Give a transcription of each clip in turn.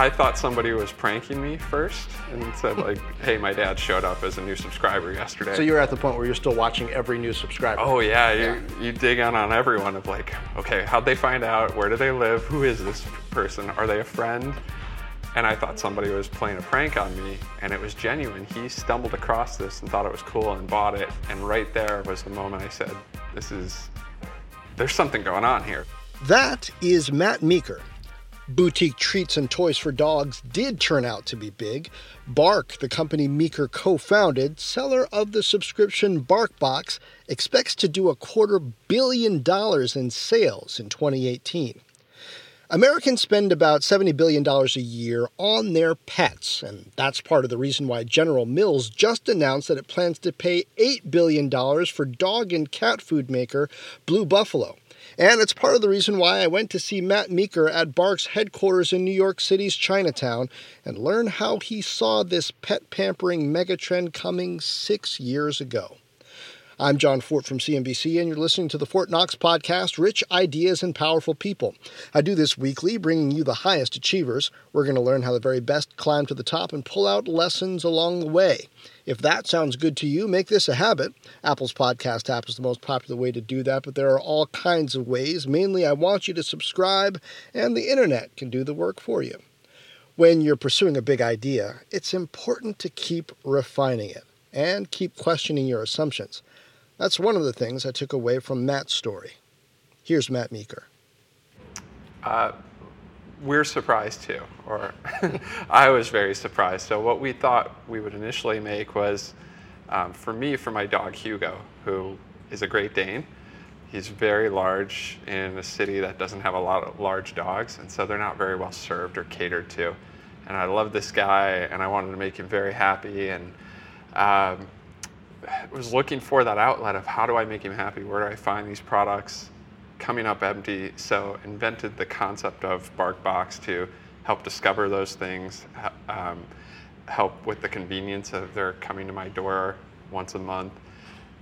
I thought somebody was pranking me first and said like, "Hey, my dad showed up as a new subscriber yesterday." So you're at the point where you're still watching every new subscriber. Oh yeah, you, you dig in on everyone of like, okay, how'd they find out? Where do they live? Who is this person? Are they a friend? And I thought somebody was playing a prank on me, and it was genuine. He stumbled across this and thought it was cool and bought it. And right there was the moment I said, "This is, there's something going on here." That is Matt Meeker. Boutique treats and toys for dogs did turn out to be big. Bark, the company Meeker co founded, seller of the subscription BarkBox, expects to do a quarter billion dollars in sales in 2018. Americans spend about $70 billion a year on their pets, and that's part of the reason why General Mills just announced that it plans to pay $8 billion for dog and cat food maker Blue Buffalo. And it's part of the reason why I went to see Matt Meeker at Bark's headquarters in New York City's Chinatown and learn how he saw this pet pampering megatrend coming six years ago. I'm Jon Fortt from CNBC, and you're listening to the Fortt Knox podcast, Rich Ideas and Powerful People. I do this weekly, bringing you the highest achievers. We're going to learn how the very best climb to the top and pull out lessons along the way. If that sounds good to you, make this a habit. Apple's podcast app is the most popular way to do that, but there are all kinds of ways. Mainly, I want you to subscribe, and the internet can do the work for you. When you're pursuing a big idea, it's important to keep refining it and keep questioning your assumptions. That's one of the things I took away from Matt's story. Here's Matt Meeker. Uh, we're surprised too, or I was very surprised. So, what we thought we would initially make was um, for me, for my dog Hugo, who is a Great Dane. He's very large in a city that doesn't have a lot of large dogs, and so they're not very well served or catered to. And I love this guy, and I wanted to make him very happy. And um, was looking for that outlet of how do I make him happy? Where do I find these products coming up empty? So invented the concept of BarkBox to help discover those things, um, help with the convenience of their coming to my door once a month.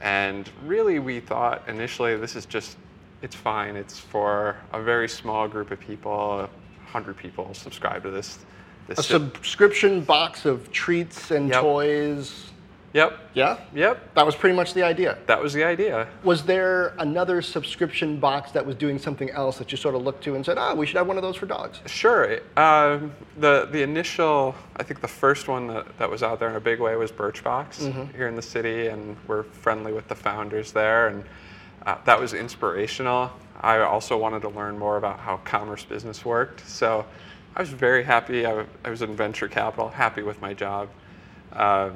And really, we thought initially this is just, it's fine. It's for a very small group of people, 100 people subscribe to this. this a subscription box of treats and yep. toys Yep. Yeah? Yep. That was pretty much the idea. That was the idea. Was there another subscription box that was doing something else that you sort of looked to and said, ah, we should have one of those for dogs? Sure. Um, the, the initial, I think the first one that, that was out there in a big way was Birchbox mm-hmm. here in the city, and we're friendly with the founders there. And uh, that was inspirational. I also wanted to learn more about how commerce business worked. So I was very happy. I, I was in venture capital, happy with my job. Uh,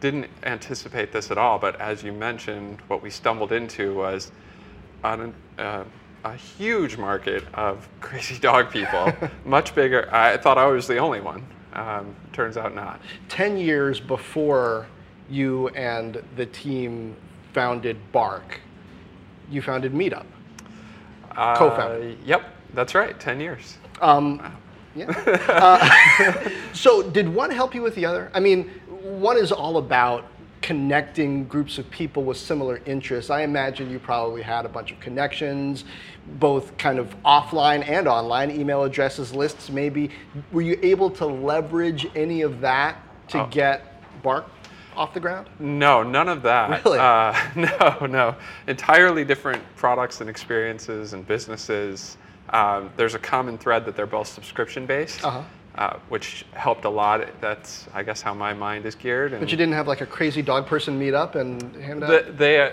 didn't anticipate this at all, but as you mentioned, what we stumbled into was on uh, a huge market of crazy dog people, much bigger. I thought I was the only one. Um, turns out not. 10 years before you and the team founded Bark, you founded Meetup. Uh, Co-founded. Yep, that's right. 10 years. Um, wow. Yeah. uh, so, did one help you with the other? I mean, one is all about connecting groups of people with similar interests. I imagine you probably had a bunch of connections, both kind of offline and online, email addresses, lists maybe. Were you able to leverage any of that to oh. get Bark off the ground? No, none of that. Really? Uh, no, no. Entirely different products and experiences and businesses. Um, there's a common thread that they're both subscription based. Uh-huh uh, which helped a lot. That's, I guess, how my mind is geared. but you didn't have like a crazy dog person meet up and hand out? The, they, uh,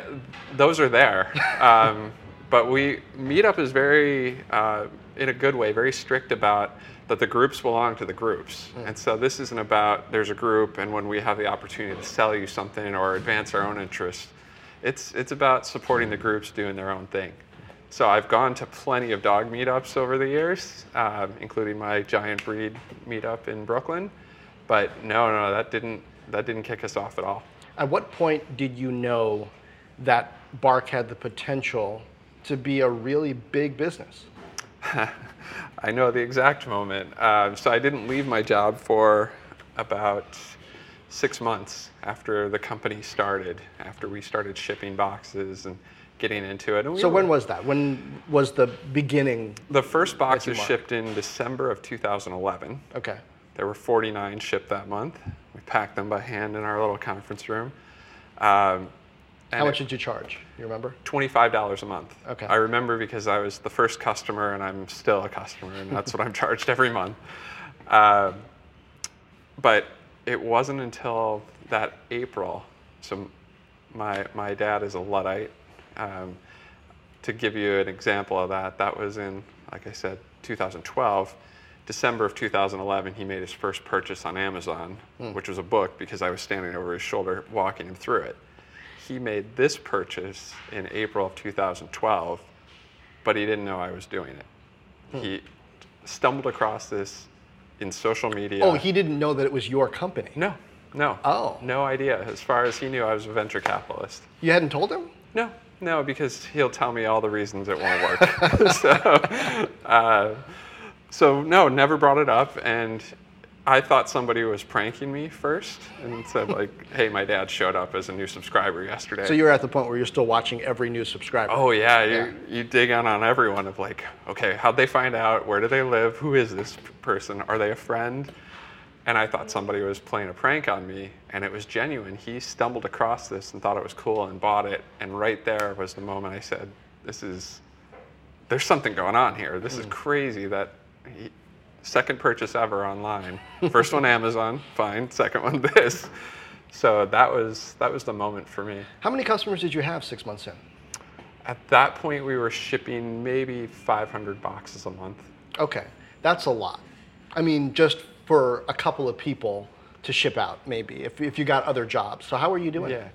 those are there. um, but we, Meetup is very, uh, in a good way, very strict about that the groups belong to the groups. Mm. And so this isn't about there's a group and when we have the opportunity to sell you something or advance our own interests, it's it's about supporting the groups doing their own thing. So I've gone to plenty of dog meetups over the years, um, including my giant breed meetup in Brooklyn. But no, no, that didn't that didn't kick us off at all. At what point did you know that Bark had the potential to be a really big business? I know the exact moment. Uh, so I didn't leave my job for about six months after the company started, after we started shipping boxes and getting into it. We So were- when was that? When was the beginning? the first box was shipped in December of 2011. Okay. There were 49 shipped that month. We packed them by hand in our little conference room. Um, and How much it- did you charge? You remember? $25 a month. Okay. I remember because I was the first customer and I'm still a customer, and that's what I'm charged every month. Um, but it wasn't until that April, so my, my dad is a Luddite. Um, to give you an example of that, that was in, like I said, 2012. December of 2011, he made his first purchase on Amazon, which was a book because I was standing over his shoulder walking him through it. He made this purchase in April of 2012, but he didn't know I was doing it. He stumbled across this in social media. Oh, he didn't know that it was your company. No, no. Oh. No idea. As far as he knew, I was a venture capitalist. You hadn't told him? No, no, because he'll tell me all the reasons it won't work. so, uh, so no, never brought it up, and I thought somebody was pranking me first, and said like, "Hey, my dad showed up as a new subscriber yesterday." So you're at the point where you're still watching every new subscriber. Oh yeah, you, Yeah. you dig in on everyone of like, okay, how'd they find out? Where do they live? Who is this person? Are they a friend? And I thought somebody was playing a prank on me, and it was genuine. He stumbled across this and thought it was cool and bought it. And right there was the moment I said, "This is, there's something going on here. This is hmm. crazy that." He, second purchase ever online. First one Amazon, fine. Second one this. So that was that was the moment for me. How many customers did you have six months in? At that point, we were shipping maybe 500 boxes a month. Okay, that's a lot. I mean, just for a couple of people to ship out, maybe, if, if you got other jobs. So how are you doing? Yeah.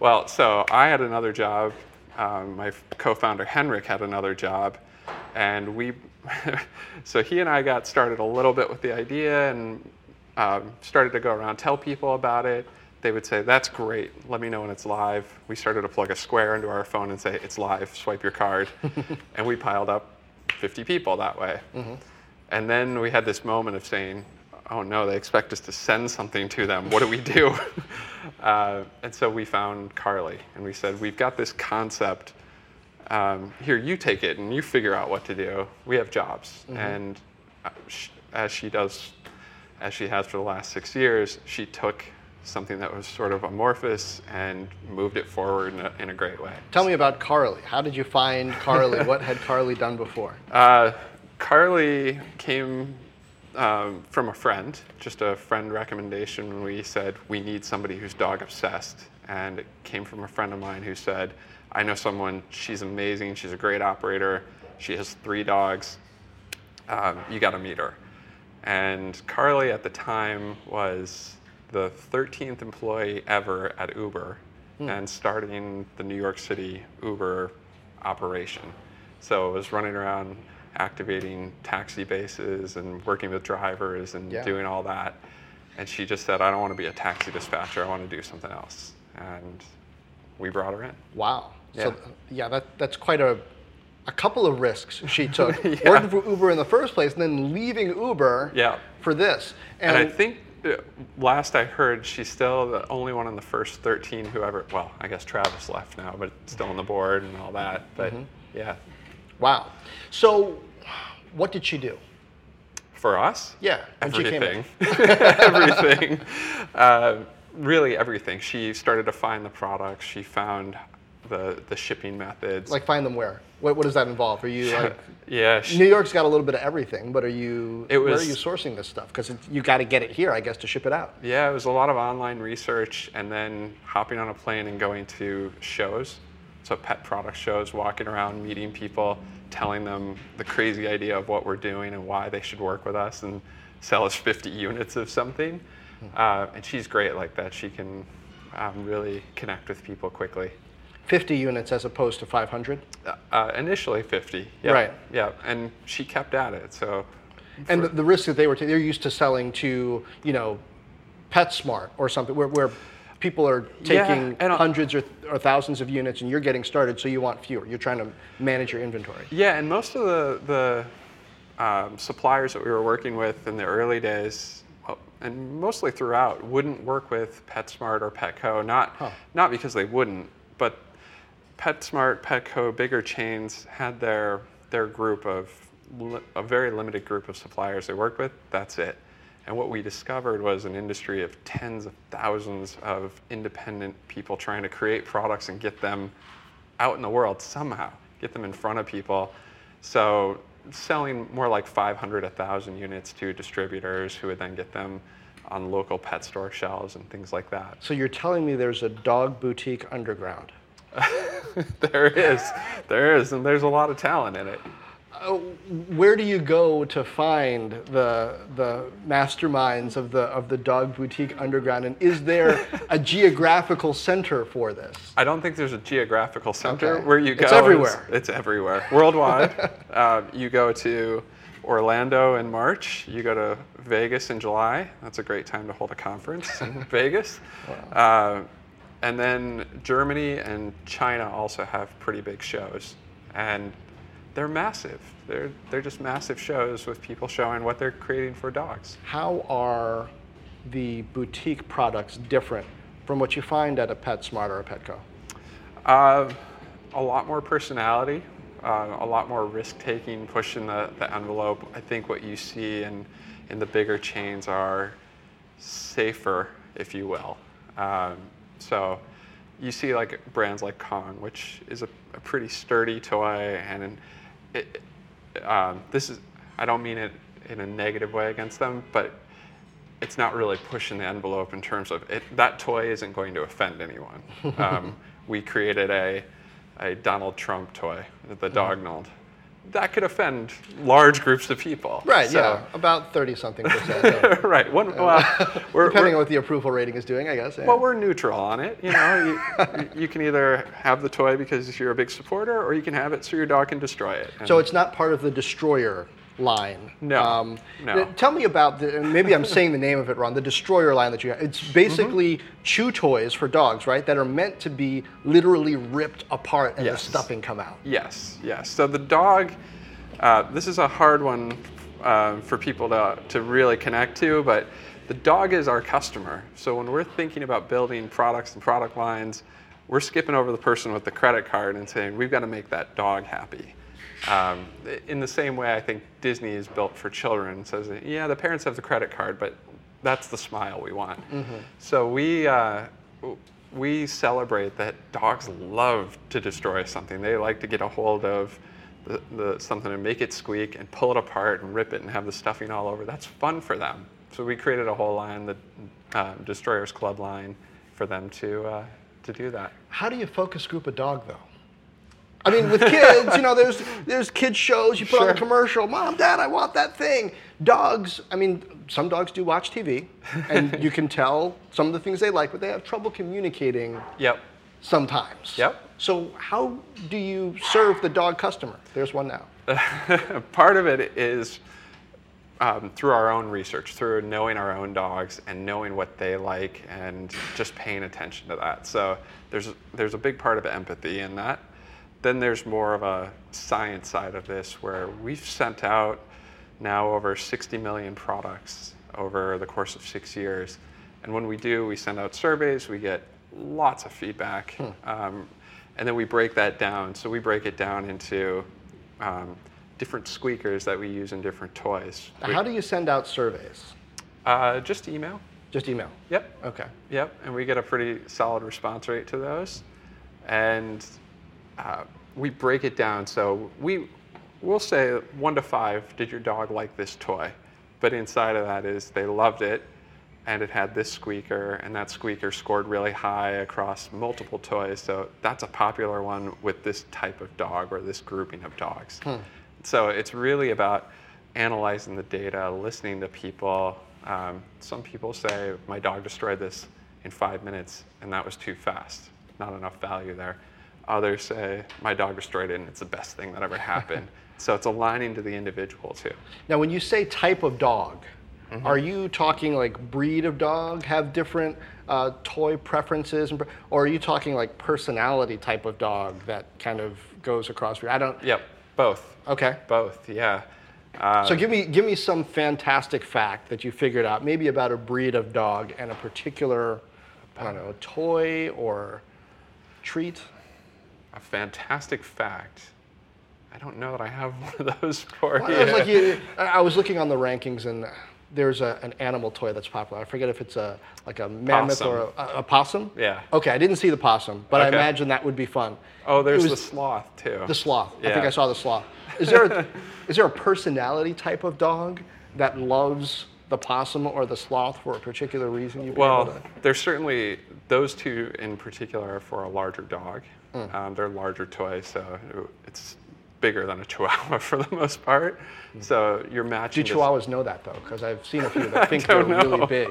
Well, so I had another job. Um, my co-founder Henrik had another job, and we. so he and I got started a little bit with the idea and um, started to go around tell people about it. They would say, "That's great. Let me know when it's live." We started to plug a square into our phone and say, "It's live. Swipe your card," and we piled up 50 people that way. And then we had this moment of saying, oh no, they expect us to send something to them. What do we do? uh, and so we found Carly and we said, we've got this concept. Um, here, you take it and you figure out what to do. We have jobs. And uh, as she does, as she has for the last six years, she took something that was sort of amorphous and moved it forward in a, in a great way. Tell me about Carly. How did you find Carly? what had Carly done before? Uh, Carly came um, from a friend, just a friend recommendation when we said we need somebody who's dog obsessed. And it came from a friend of mine who said, I know someone, she's amazing, she's a great operator, she has three dogs, um, you gotta meet her. And Carly at the time was the 13th employee ever at Uber and starting the New York City Uber operation. So it was running around activating taxi bases and working with drivers and Yeah. doing all that. And she just said, I don't want to be a taxi dispatcher, I want to do something else. And we brought her in. Wow. So Yeah. yeah, that that's quite a a couple of risks she took. Yeah. Working for Uber in the first place and then leaving Uber Yeah. for this. And, I think uh, last I heard, she's still the only one in the first 13 who ever, well, I guess Travis left now, but still on the board and all that. But yeah, Wow. So what did she do? for us, Yeah. when she came everything. everything. Uh, really everything. She started to find the products. She found the, the shipping methods. Like find them where? What, what does that involve? Are you like yeah, she, New York's got a little bit of everything, but are you It was, where are you sourcing this stuff? Because you got to get it here, I guess, to ship it out. Yeah, it was a lot of online research and then hopping on a plane and going to shows. So pet product shows, walking around, meeting people, telling them the crazy idea of what we're doing and why they should work with us and sell us 50 units of something. Uh, and she's great like that. She can um, really connect with people quickly. 50 units as opposed to 500? Uh, initially 50. Yeah. Right. Yeah, and she kept at it. So And the, the risk that they were, ta- they're used to selling to, you know, PetSmart or something where, where people are Yeah, taking uh, hundreds or, or thousands of units and you're getting started, so you want fewer. You're trying to manage your inventory. Yeah, and most of the the um, suppliers that we were working with in the early days, and mostly throughout, wouldn't work with PetSmart or Petco. Not not because they wouldn't, but PetSmart, Petco, bigger chains had their their group of a very limited group of suppliers they worked with. That's it. And what we discovered was an industry of tens of thousands of independent people trying to create products and get them out in the world somehow, get them in front of people. So selling more like 500, 1,000 units to distributors who would then get them on local pet store shelves and things like that. So you're telling me there's a dog boutique underground. there is, there is, and there's a lot of talent in it. Uh, where do you go to find the the masterminds of the of the dog boutique underground? And is there a geographical center for this? I don't think there's a geographical center Okay. where you go. It's everywhere. It's, everywhere, worldwide. uh, you go to Orlando in March. You go to Vegas in July. That's a great time to hold a conference in Vegas. Uh, and then Germany and China also have pretty big shows, and they're massive. They're they're just massive shows with people showing what they're creating for dogs. How are the boutique products different from what you find at a PetSmart or a Petco? Uh, a lot more personality, uh, a lot more risk taking, pushing the, the envelope. I think what you see in, in the bigger chains are safer, if you will. Um, so you see like brands like Kong, which is a, a pretty sturdy toy, and it, um, this is I don't mean it in a negative way against them, but it's not really pushing the envelope in terms of it, that toy isn't going to offend anyone. Um, we created a, a Donald Trump toy, the Dognald. That could offend large groups of people. Right, So- yeah, about 30 something percent. right. One, well, we're, Depending we're- on what the approval rating is doing, I guess. yeah. well, we're neutral on it. You know, you, you can either have the toy because you're a big supporter, or you can have it so your dog can destroy it. So it's not part of the destroyer line. No, no. th- Tell me about the. Maybe I'm saying the name of it wrong. The destroyer line that you have. It's basically Mm-hmm. chew toys for dogs, right? That are meant to be literally ripped apart and Yes. the stuffing come out. Yes, yes. So the dog, uh, this is a hard one uh, for people to, to really connect to, but the dog is our customer. So when we're thinking about building products and product lines, we're skipping over the person with the credit card and saying, we've got to make that dog happy. Um, in the same way, I think Disney is built for children. Says, yeah, the parents have the credit card, but that's the smile we want. So we uh, we celebrate that dogs love to destroy something. They like to get a hold of the, the, something and make it squeak and pull it apart and rip it and have the stuffing all over. That's fun for them. So we created a whole line, the uh, Destroyers Club line, for them to uh, to do that. How do you focus group a dog though? I mean, with kids, you know, there's there's kids shows. You put on a commercial. Mom, Dad, I want that thing. Dogs. I mean, some dogs do watch TV, and you can tell some of the things they like, but they have trouble communicating Yep. sometimes. Yep. So how do you serve the dog customer? There's one now. part of it is um, through our own research, through knowing our own dogs and knowing what they like and just paying attention to that. So there's there's a big part of empathy in that. Then there's more of a science side of this where we've sent out now over 60 million products over the course of six years. And when we do, we send out surveys, we get lots of feedback. Um, and then we break that down. So we break it down into um, different squeakers that we use in different toys. We- How do you send out surveys? uh, just email. Just email. Yep. Okay. Yep, and we get a pretty solid response rate to those. And uh, we break it down. So we we'll say one to five, did your dog like this toy? But inside of that is they loved it and it had this squeaker and that squeaker scored really high across multiple toys. So that's a popular one with this type of dog or this grouping of dogs. So it's really about analyzing the data, listening to people. Um, some people say, my dog destroyed this in five minutes, and that was too fast, not enough value there. Others say my dog destroyed it and it's the best thing that ever happened. so it's aligning to the individual too. Now, when you say type of dog, Mm-hmm. are you talking like breed of dog have different uh, toy preferences, or are you talking like personality type of dog that kind of goes across? I don't. Yep, both. Okay. Both, yeah. Uh, So give me give me some fantastic fact that you figured out, maybe about a breed of dog and a particular, I don't know, toy or treat. A fantastic fact. I don't know that I have one of those for Well, you. it was like you, I I was looking on the rankings and there's a, an animal toy that's popular. I forget if it's a like a mammoth or a, a possum. Yeah. Okay, I didn't see the possum, but I imagine that would be fun. oh, there's the sloth too. the sloth. Yeah. I think I saw the sloth. Is there a, is there a personality type of dog that loves the possum or the sloth for a particular reason? You'd Well, there's certainly those two in particular are for a larger dog. Hmm. Um, they're larger toys, so it's bigger than a Chihuahua for the most part. So you're do matching. just- Chihuahuas know that though? Because I've seen a few that think they're don't really big.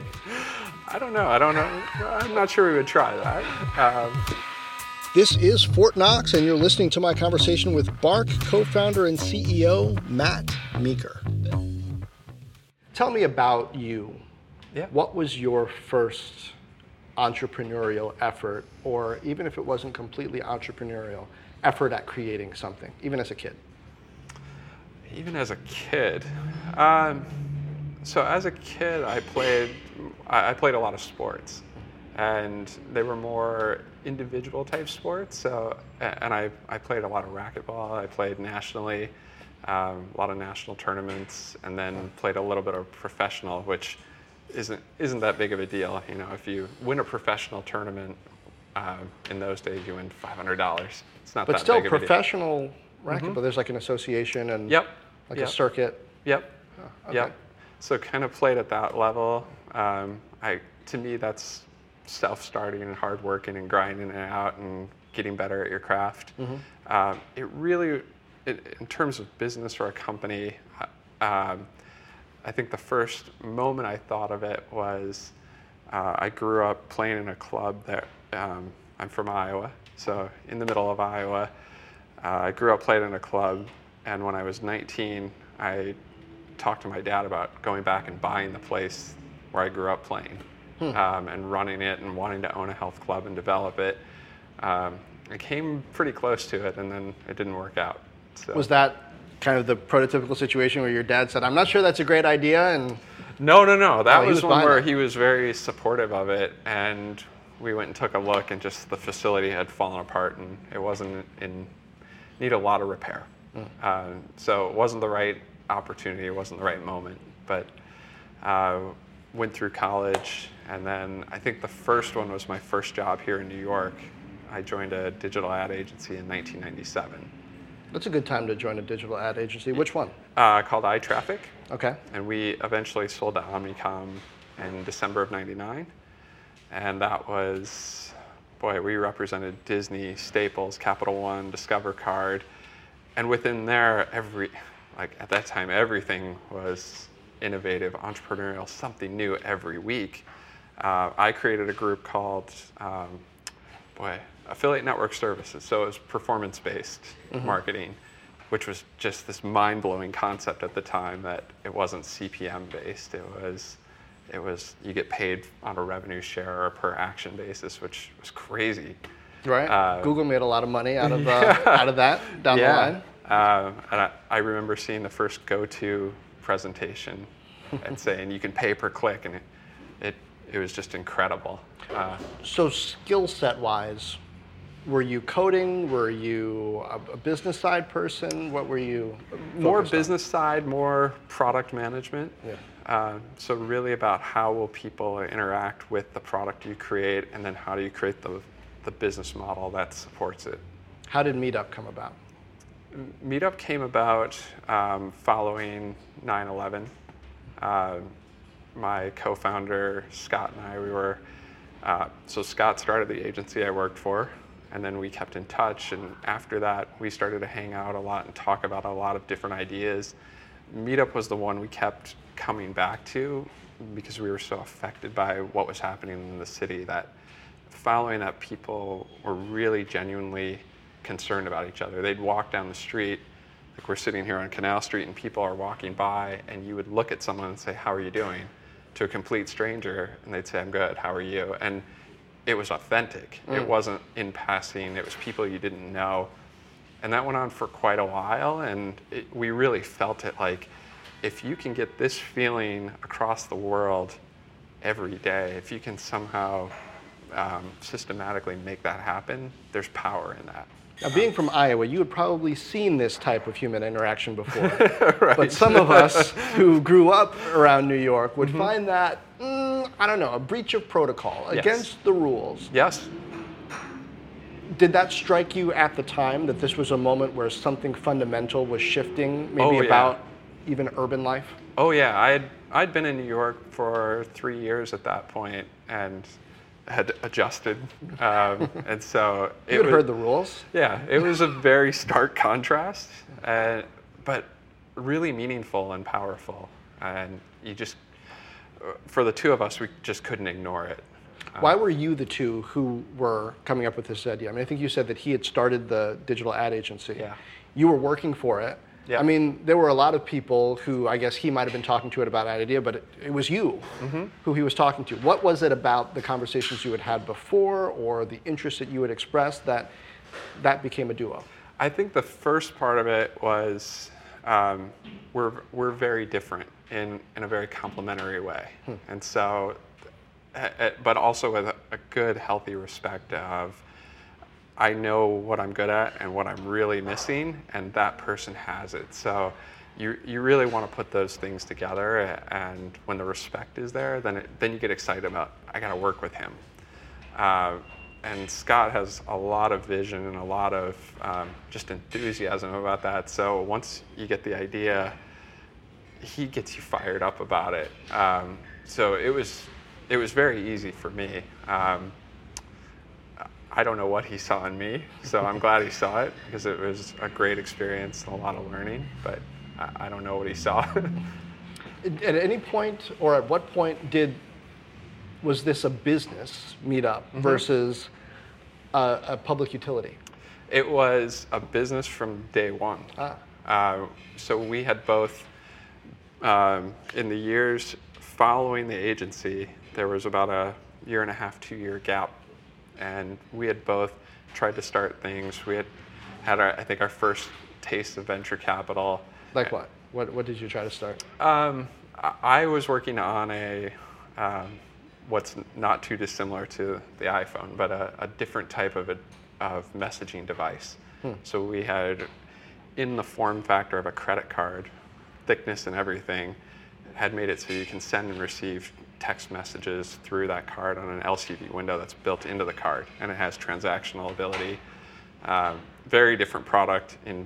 I don't know. I don't know. I'm not sure we would try that. Um, This is Fortt Knox, and you're listening to my conversation with Bark co founder and CEO Matt Meeker. Tell me about you. Yeah. What was your first entrepreneurial effort, or even if it wasn't completely entrepreneurial, effort at creating something, even as a kid? even as a kid. Um, so as a kid, I played I, played a lot of sports, and they were more individual type sports. So and I I played a lot of racquetball. I played nationally, um, a lot of national tournaments, and then played a little bit of professional, which isn't isn't that big of a deal. You know, if you win a professional tournament. Uh, in those days, you win five hundred dollars. It's not But that still, big of a deal. professional racquetball, there's like an association and Yep. like yep. a circuit. Yep. okay. Yep. So kind of played at that level. Um, I to me that's self-starting and hard working and grinding it out and getting better at your craft. Um, it really, it, in terms of business or a company, uh, um, I think the first moment I thought of it was uh, I grew up playing in a club that um, I'm from Iowa, so in the middle of Iowa. Uh, I grew up playing in a club, and when I was 19, I talked to my dad about going back and buying the place where I grew up playing um, and running it and wanting to own a health club and develop it. Um, I came pretty close to it, and then it didn't work out. So. Was that kind of the prototypical situation where your dad said, I'm not sure that's a great idea? And No, no, no. That Oh, was, was one where it. he was very supportive of it, and we went and took a look, and just the facility had fallen apart, and it wasn't in need a lot of repair. Mm. Uh, so it wasn't the right opportunity. It wasn't the right moment. But uh, went through college, and then I think the first one was my first job here in New York. I joined a digital ad agency in 1997 that's a good time to join a digital ad agency. Which one? uh, called iTraffic. Okay. and we eventually sold to Omnicom in December of '99, and that was, boy, we represented Disney, Staples, Capital One, Discover Card, and within there, every, like at that time, everything was innovative, entrepreneurial, something new every week. Uh, I created a group called, um, boy, Affiliate Network Services. So it was performance-based marketing which was just this mind-blowing concept at the time that it wasn't CPM based. It was, it was you get paid on a revenue share or per action basis, which was crazy. Right. Uh, Google made a lot of money out of uh, out of that down the line. Um, and I, I remember seeing the first GoTo presentation and saying you can pay per click, and it, it, it was just incredible. Uh, So skill set wise, were you coding? Were you a, a business side person? What were you? more focused on? business side, more product management. Yeah. Uh, so really about how will people interact with the product you create, and then how do you create the the business model that supports it. How did Meetup come about? Meetup came about um, following 9/11. Uh, my co-founder Scott and I, we were uh, so Scott started the agency I worked for, and then we kept in touch. And after that, we started to hang out a lot and talk about a lot of different ideas. Meetup was the one we kept coming back to because we were so affected by what was happening in the city that following that people were really genuinely concerned about each other. They'd walk down the street, like we're sitting here on Canal Street, and people are walking by, and you would look at someone and say, "How are you doing?" to a complete stranger, and they'd say, "I'm good. How are you?" and it was authentic. It wasn't in passing. It was people you didn't know, and that went on for quite a while. And it, we really felt it like, if you can get this feeling across the world every day, if you can somehow um, systematically make that happen, there's power in that. Now, being from Iowa, you had probably seen this type of human interaction before. But some of us who grew up around New York would find that, mm, I don't know, a breach of protocol, Yes. against the rules. Yes, Did that strike you at the time that this was a moment where something fundamental was shifting, maybe Oh, yeah. about even urban life? Oh yeah, I had I'd been in New York for three years at that point and had adjusted, um, and so You had was, heard the rules. Yeah, it was a very stark contrast, uh, but really meaningful and powerful, and you just for the two of us, we just couldn't ignore it. Why were you the two who were coming up with this idea? I mean, I think you said that he had started the digital ad agency. Yeah. You were working for it. Yeah. I mean, there were a lot of people who I guess he might have been talking to it about that idea, but it, it was you Mm-hmm. who he was talking to. What was it about the conversations you had had before or the interest that you had expressed that that became a duo? I think the first part of it was um, we're, we're very different in, in a very complementary way. And so, uh, uh, but also with a, a good, healthy respect of I know what I'm good at and what I'm really missing, and that person has it. So you, you really want to put those things together, and when the respect is there, then, it, then you get excited about, I got to work with him. Uh, and Scott has a lot of vision and a lot of um, just enthusiasm about that. So once you get the idea, he gets you fired up about it. Um, so it was it was very easy for me. Um, I don't know what he saw in me, so I'm glad he saw it because it was a great experience and a lot of learning. But I, I don't know what he saw. At any point, or at what point did was this a business meetup Mm-hmm. versus a, a public utility? It was a business from day one. Ah. Uh, so we had both, um, in the years following the agency, there was about a year and a half, two year gap. And we had both tried to start things. We had had, our, I think, our first taste of venture capital. Like what? What, what did you try to start? Um, I was working on a um, what's not too dissimilar to the iPhone, but a, a different type of a, of messaging device. So we had in the form factor of a credit card, thickness and everything, had made it so you can send and receive text messages through that card on an LCD window that's built into the card, and it has transactional ability. Um, very different product in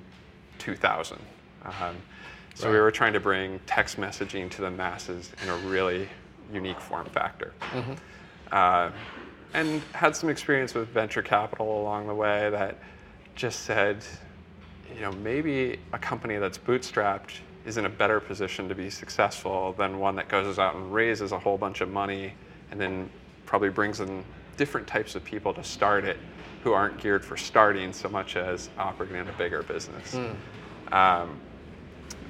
2000. Um, so we were trying to bring text messaging to the masses in a really unique form factor. Uh, and had some experience with venture capital along the way that just said, you know, maybe a company that's bootstrapped is in a better position to be successful than one that goes out and raises a whole bunch of money and then probably brings in different types of people to start it who aren't geared for starting so much as operating in a bigger business. Um,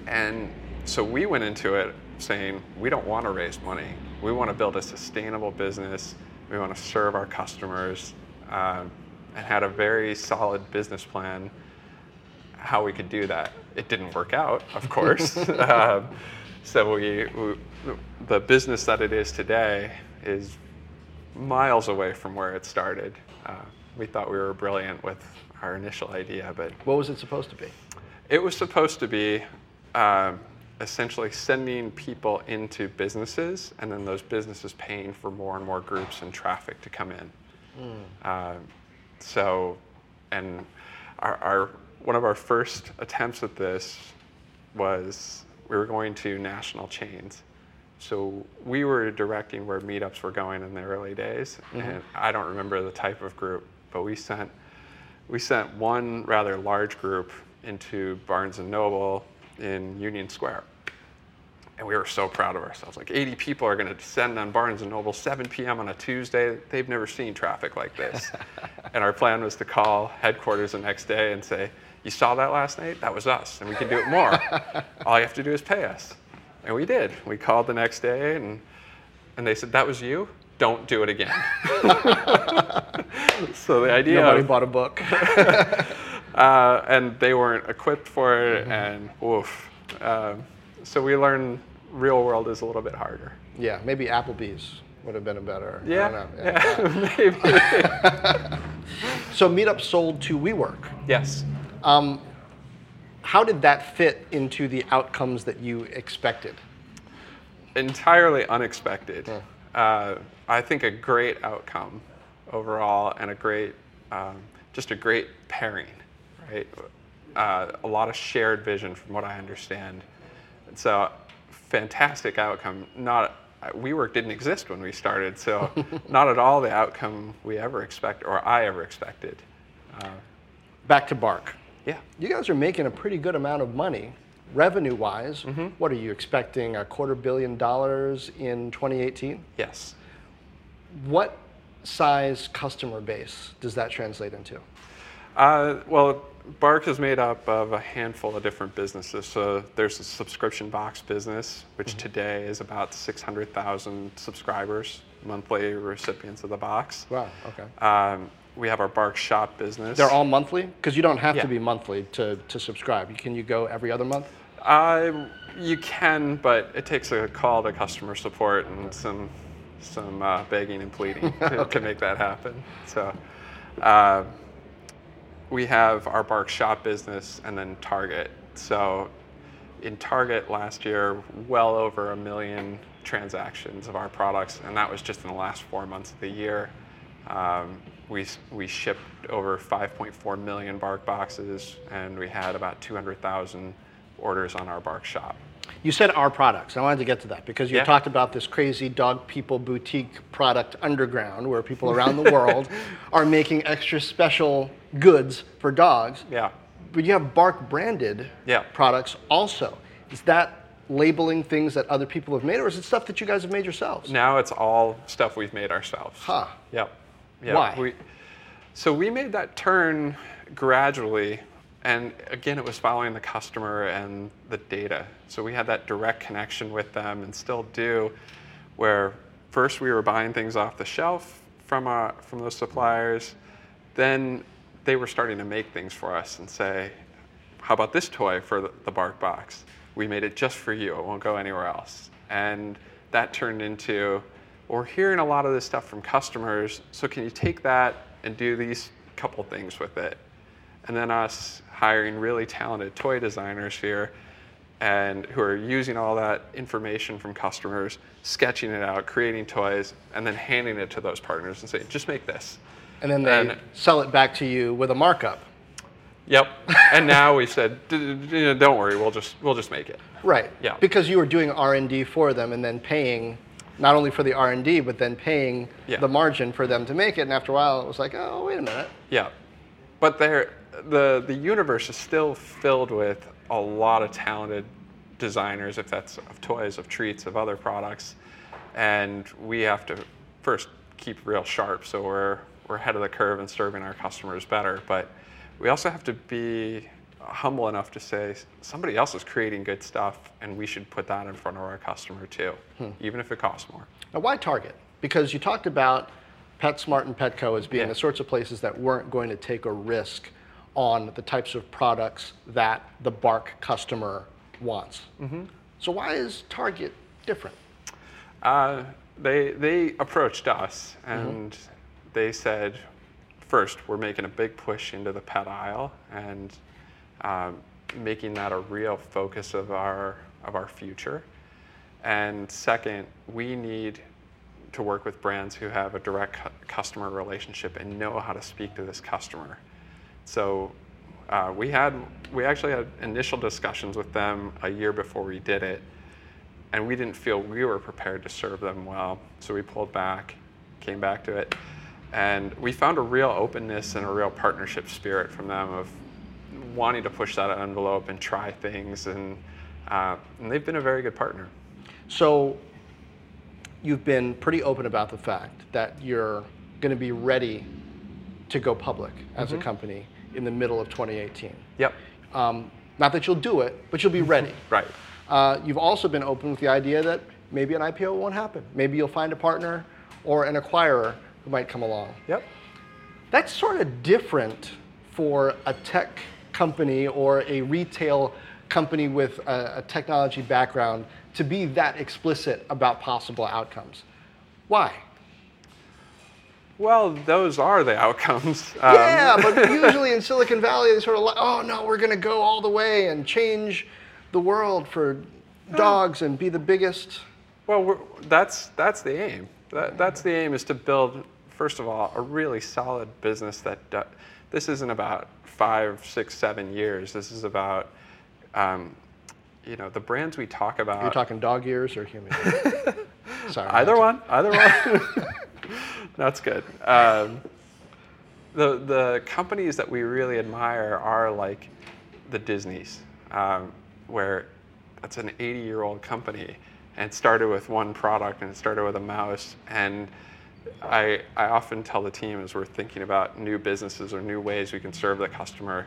and so we went into it saying, we don't want to raise money. We want to build a sustainable business. We want to serve our customers um, and had a very solid business plan how we could do that. It didn't work out, of course. um, so we, we, the business that it is today is miles away from where it started. Uh, we thought we were brilliant with our initial idea, but What was it supposed to be? it was supposed to be um, essentially sending people into businesses and then those businesses paying for more and more groups and traffic to come in. Um, so, and our, our, one of our first attempts at this was we were going to national chains. So we were directing where meetups were going in the early days, mm-hmm. and I don't remember the type of group, but we sent we sent one rather large group into Barnes and Noble in Union Square, and we were so proud of ourselves. Like 80 people are going to descend on Barnes and Noble 7 p.m. on a Tuesday. They've never seen traffic like this. and our plan was to call headquarters the next day and say, "You saw that last night? That was us, and we can do it more. All you have to do is pay us." And we did. We called the next day, and and they said, "That was you." Don't do it again. so the idea Nobody of, bought a book. uh, and they weren't equipped for it, and oof. Um, so we learned real world is a little bit harder. yeah, maybe Applebee's would have been a better. Yeah, know. yeah, maybe. So Meetup sold to WeWork. yes. How did that fit into the outcomes that you expected? Entirely unexpected. Uh, I think a great outcome overall, and a great, um, just a great pairing, right? Uh, a lot of shared vision, from what I understand. So, fantastic outcome. Not WeWork didn't exist when we started, so not at all the outcome we ever expect or I ever expected. Uh, Back to Bark. Yeah. You guys are making a pretty good amount of money, revenue-wise. Mm-hmm. What are you expecting? A quarter billion dollars in 2018? Yes. What size customer base does that translate into? Uh, well, Bark is made up of a handful of different businesses. So there's a subscription box business, which today is about 600,000 subscribers, monthly recipients of the box. Wow. Okay. Um, we have our Bark Shop business. They're all monthly because you don't have Yeah. to be monthly to, to subscribe. Can you go every other month? Uh, you can, but it takes a call to customer support and some some uh, begging and pleading to, to make that happen. So uh, we have our Bark Shop business and then Target. So in Target last year, well over a million transactions of our products, and that was just in the last four months of the year. Um, we, we shipped over 5.4 million Bark boxes, and we had about 200,000 orders on our Bark shop. You said our products. I wanted to get to that because you Yeah. talked about this crazy dog people boutique product underground where people around the world are making extra special goods for dogs. Yeah. But you have Bark branded Yeah. products also. Is that labeling things that other people have made or is it stuff that you guys have made yourselves? Now it's all stuff we've made ourselves. Huh. Yep. Yep. Why? We, so we made that turn gradually, and again, it was following the customer and the data. So we had that direct connection with them, and still do, where first we were buying things off the shelf from uh, from those suppliers, then they were starting to make things for us and say, how about this toy for the, the Bark Box? We made it just for you. It won't go anywhere else. And that turned into, we're hearing a lot of this stuff from customers. So can you take that and do these couple things with it? And then us hiring really talented toy designers here and who are using all that information from customers, sketching it out, creating toys, and then handing it to those partners and saying, just make this. And then they And- sell it back to you with a markup. Yep. and now we said, "D- d- d- don't worry, we'll just we'll just make it. Right. Yeah. Because you were doing R&D for them and then paying not only for the R&D but then paying Yeah. the margin for them to make it and after a while it was like, "Oh, wait a minute." Yeah. But there, the the universe is still filled with a lot of talented designers, if that's of toys, of treats, of other products, and we have to first keep real sharp so we're we're ahead of the curve and serving our customers better. But we also have to be humble enough to say somebody else is creating good stuff and we should put that in front of our customer too, even if it costs more. Now, why Target? Because you talked about PetSmart and Petco as being Yeah. the sorts of places that weren't going to take a risk on the types of products that the Bark customer wants. Mm-hmm. So why is Target different? Uh, they they approached us and they said, first, we're making a big push into the pet aisle and um, making that a real focus of our of our future. And second, we need to work with brands who have a direct cu- customer relationship and know how to speak to this customer. So uh, we had we actually had initial discussions with them a year before we did it, and we didn't feel we were prepared to serve them well. So we pulled back, came back to it, and we found a real openness and a real partnership spirit from them of wanting to push that envelope and try things, and, uh, and they've been a very good partner. So you've been pretty open about the fact that you're going to be ready to go public as a company in the middle of 2018. Yep. Um, not that you'll do it, but you'll be ready. Right. Uh, you've also been open with the idea that maybe an IPO won't happen. Maybe you'll find a partner or an acquirer who might come along. Yep. That's sort of different for a tech company or a retail company with a, a technology background to be that explicit about possible outcomes. Why? Well, those are the outcomes. Um, yeah, but usually in Silicon Valley, they sort of like, oh no, we're going to go all the way and change the world for dogs and be the biggest. Well, we're, that's that's the aim. That, that's the aim is to build, first of all, a really solid business that do, this isn't about five, six, seven years. This is about, um, you know, the brands we talk about. You're talking dog ears or human ears? Sorry. Either one, either one. That's good. Um, the the companies that we really admire are like the Disneys, um, where that's an 80 year old company and started with one product and it started with a mouse and. I, I often tell the team as we're thinking about new businesses or new ways we can serve the customer,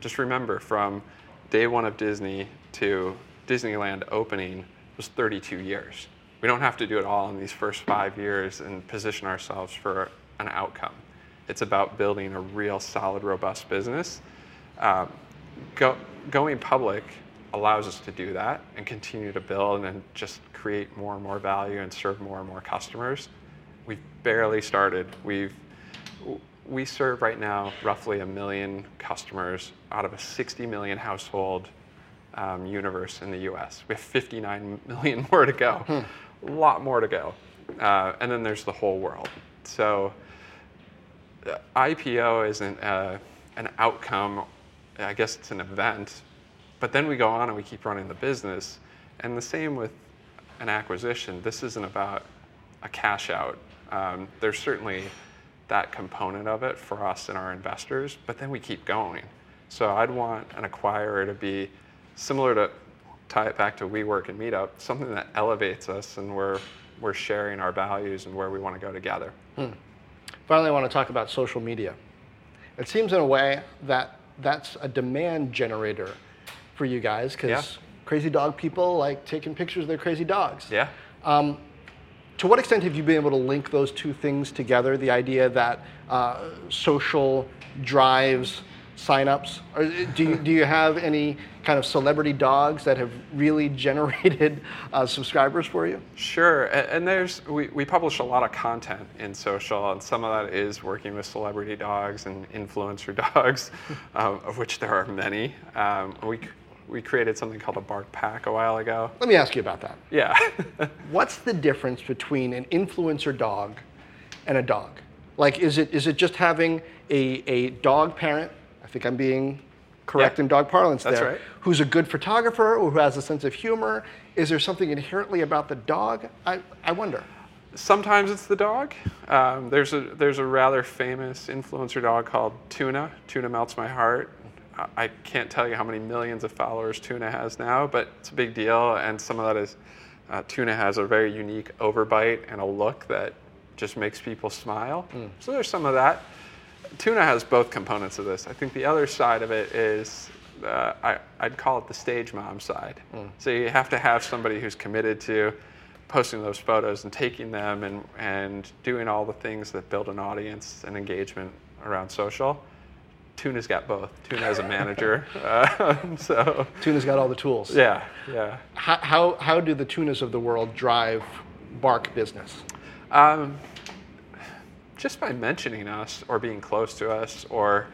just remember from day one of Disney to Disneyland opening was 32 years. We don't have to do it all in these first five years and position ourselves for an outcome. It's about building a real solid, robust business. Um, go, going public allows us to do that and continue to build and just create more and more value and serve more and more customers. We've barely started. We've we serve right now roughly a million customers out of a 60 million household um, universe in the U.S. We have 59 million more to go. A lot more to go, uh, and then there's the whole world. So uh, IPO isn't uh, an outcome. I guess it's an event, but then we go on and we keep running the business. And the same with an acquisition. This isn't about a cash out. Um, there's certainly that component of it for us and our investors, but then we keep going. So I'd want an acquirer to be similar to tie it back to WeWork and Meetup, something that elevates us and we're we're sharing our values and where we want to go together. Finally, I want to talk about social media. It seems in a way that that's a demand generator for you guys because Yeah. crazy dog people like taking pictures of their crazy dogs. Yeah. To what extent have you been able to link those two things together? The idea that uh, social drives signups? Or do you, do you have any kind of celebrity dogs that have really generated uh, subscribers for you? Sure, and there's we, we publish a lot of content in social, and some of that is working with celebrity dogs and influencer dogs, um, of which there are many. Um, we we created something called a Bark Pack a while ago. Let me ask you about that. Yeah, What's the difference between an influencer dog and a dog? Like, is it is it just having a, a dog parent? I think I'm being correct Yeah. in dog parlance That's there. right. Who's a good photographer or who has a sense of humor? Is there something inherently about the dog? I, I wonder. sometimes it's the dog. Um, there's a there's a rather famous influencer dog called Tuna. Tuna melts my heart. I- can't tell you how many millions of followers Tuna has now, but it's a big deal. And some of that is uh, Tuna has a very unique overbite and a look that just makes people smile. So there's some of that. Tuna has both components of this. I think the other side of it is uh, I, I'd call it the stage mom side. So you have to have somebody who's committed to posting those photos and taking them and, and doing all the things that build an audience and engagement around social. Tuna's got both. Tuna has a manager. Uh, so, Tuna's got all the tools. yeah, yeah. How, how, how do the tunas of the world drive bark business? Um, just by mentioning us or being close to us or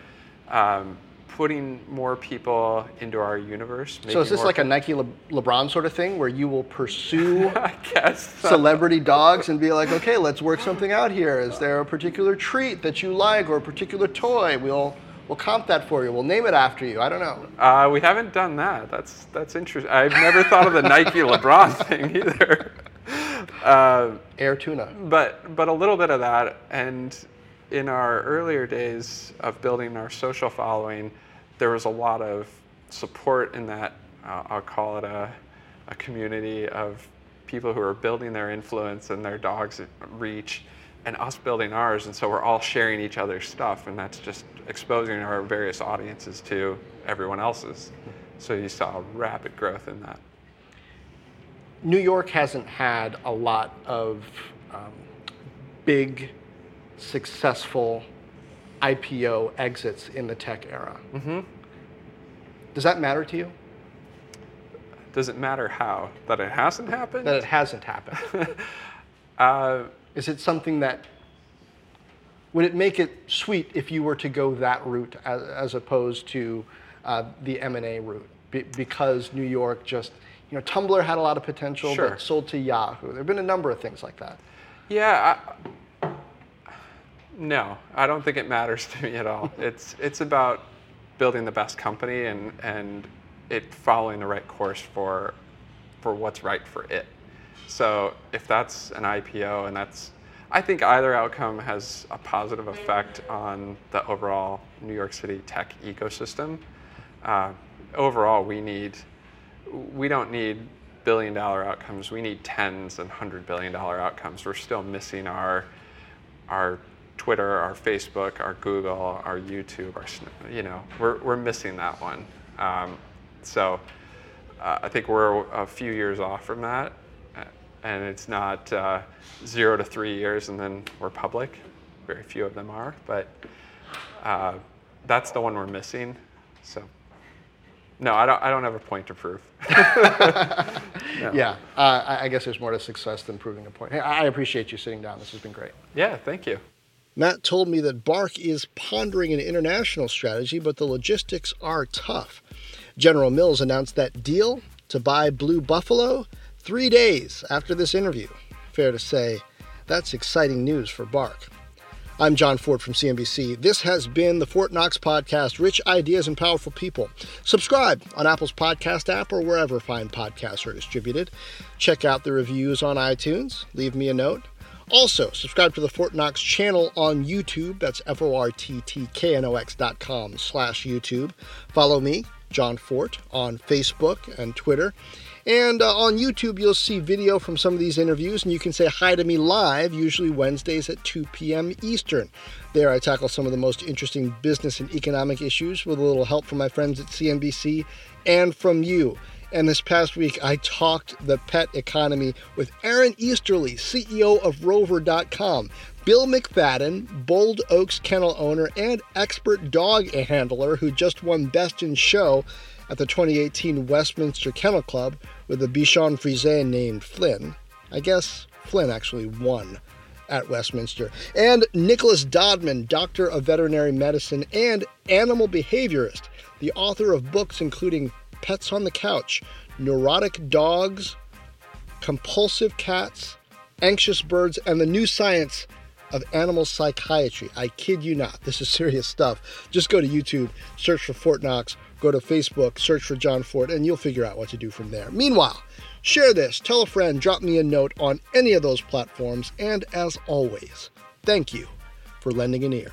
um, putting more people into our universe. So is this like a Nike Le- LeBron sort of thing where you will pursue I guess. celebrity dogs and be like, okay, let's work something out here. Is there a particular treat that you like or a particular toy? We'll we'll comp that for you. We'll name it after you. I don't know. Uh, we haven't done that. That's that's interesting. I've never thought of the Nike LeBron thing either. Uh, Air tuna. but but a little bit of that, and in our earlier days of building our social following, there was a lot of support in that. Uh, I'll call it a, a community of people who are building their influence and their dogs' reach, and us building ours. And so we're all sharing each other's stuff, and that's just exposing our various audiences to everyone else's. So you saw rapid growth in that. New York hasn't had a lot of um, big, successful IPO exits in the tech era. Mm-hmm. Does that matter to you? Does it matter how? That it hasn't happened? That it hasn't happened. uh, Is it something that would it make it sweet if you were to go that route as, as opposed to uh, the M&A route? Be, because New York just, you know, Tumblr had a lot of potential, Sure. but sold to Yahoo. There have been a number of things like that. Yeah. I, no, I don't think it matters to me at all. It's it's about building the best company and and it following the right course for for what's right for it. So if that's an IPO and that's I think either outcome has a positive effect on the overall New York City tech ecosystem. Uh, overall, we need we don't need billion dollar outcomes. We need tens and hundred billion dollar outcomes. We're still missing our our Twitter, our Facebook, our Google, our YouTube, our you know we're we're missing that one. Um, so uh, I think we're a few years off from that, and it's not uh, zero to three years and then we're public. Very few of them are, but uh, that's the one we're missing. So. No, I don't. I don't have a point to prove. No. Yeah, uh, I, I guess there's more to success than proving a point. Hey, I appreciate you sitting down. This has been great. Yeah. Thank you. Matt told me that Bark is pondering an international strategy, but the logistics are tough. General Mills announced that deal to buy Blue Buffalo three days after this interview. Fair to say, that's exciting news for Bark. I'm Jon Fortt from CNBC. This has been the Fortt Knox Podcast Rich Ideas and Powerful People. Subscribe on Apple's podcast app or wherever fine podcasts are distributed. Check out the reviews on iTunes. Leave me a note. Also, subscribe to the Fortt Knox channel on YouTube. That's F-O-R-T-T-K-N-O-X dot com slash YouTube. Follow me, Jon Fortt, on Facebook and Twitter. And uh, on YouTube, you'll see video from some of these interviews, and you can say hi to me live, usually Wednesdays at 2 p.m. Eastern. There, I tackle some of the most interesting business and economic issues with a little help from my friends at CNBC and from you. And this past week, I talked the pet economy with Aaron Easterly, CEO of Rover.com, Bill McFadden, Bold Oaks kennel owner and expert dog handler who just won Best in Show at the 2018 Westminster Kennel Club with a Bichon Frise named Flynn. I guess Flynn actually won at Westminster. And Nicholas Dodman, doctor of veterinary medicine and animal behaviorist, the author of books including Pets on the Couch, Neurotic Dogs, Compulsive Cats, Anxious Birds, and the New Science of Animal Psychiatry. I kid you not. This is serious stuff. Just go to YouTube, search for Fortt Knox, go to Facebook, search for Jon Fortt, and you'll figure out what to do from there. Meanwhile, share this, tell a friend, drop me a note on any of those platforms, and as always, thank you for lending an ear.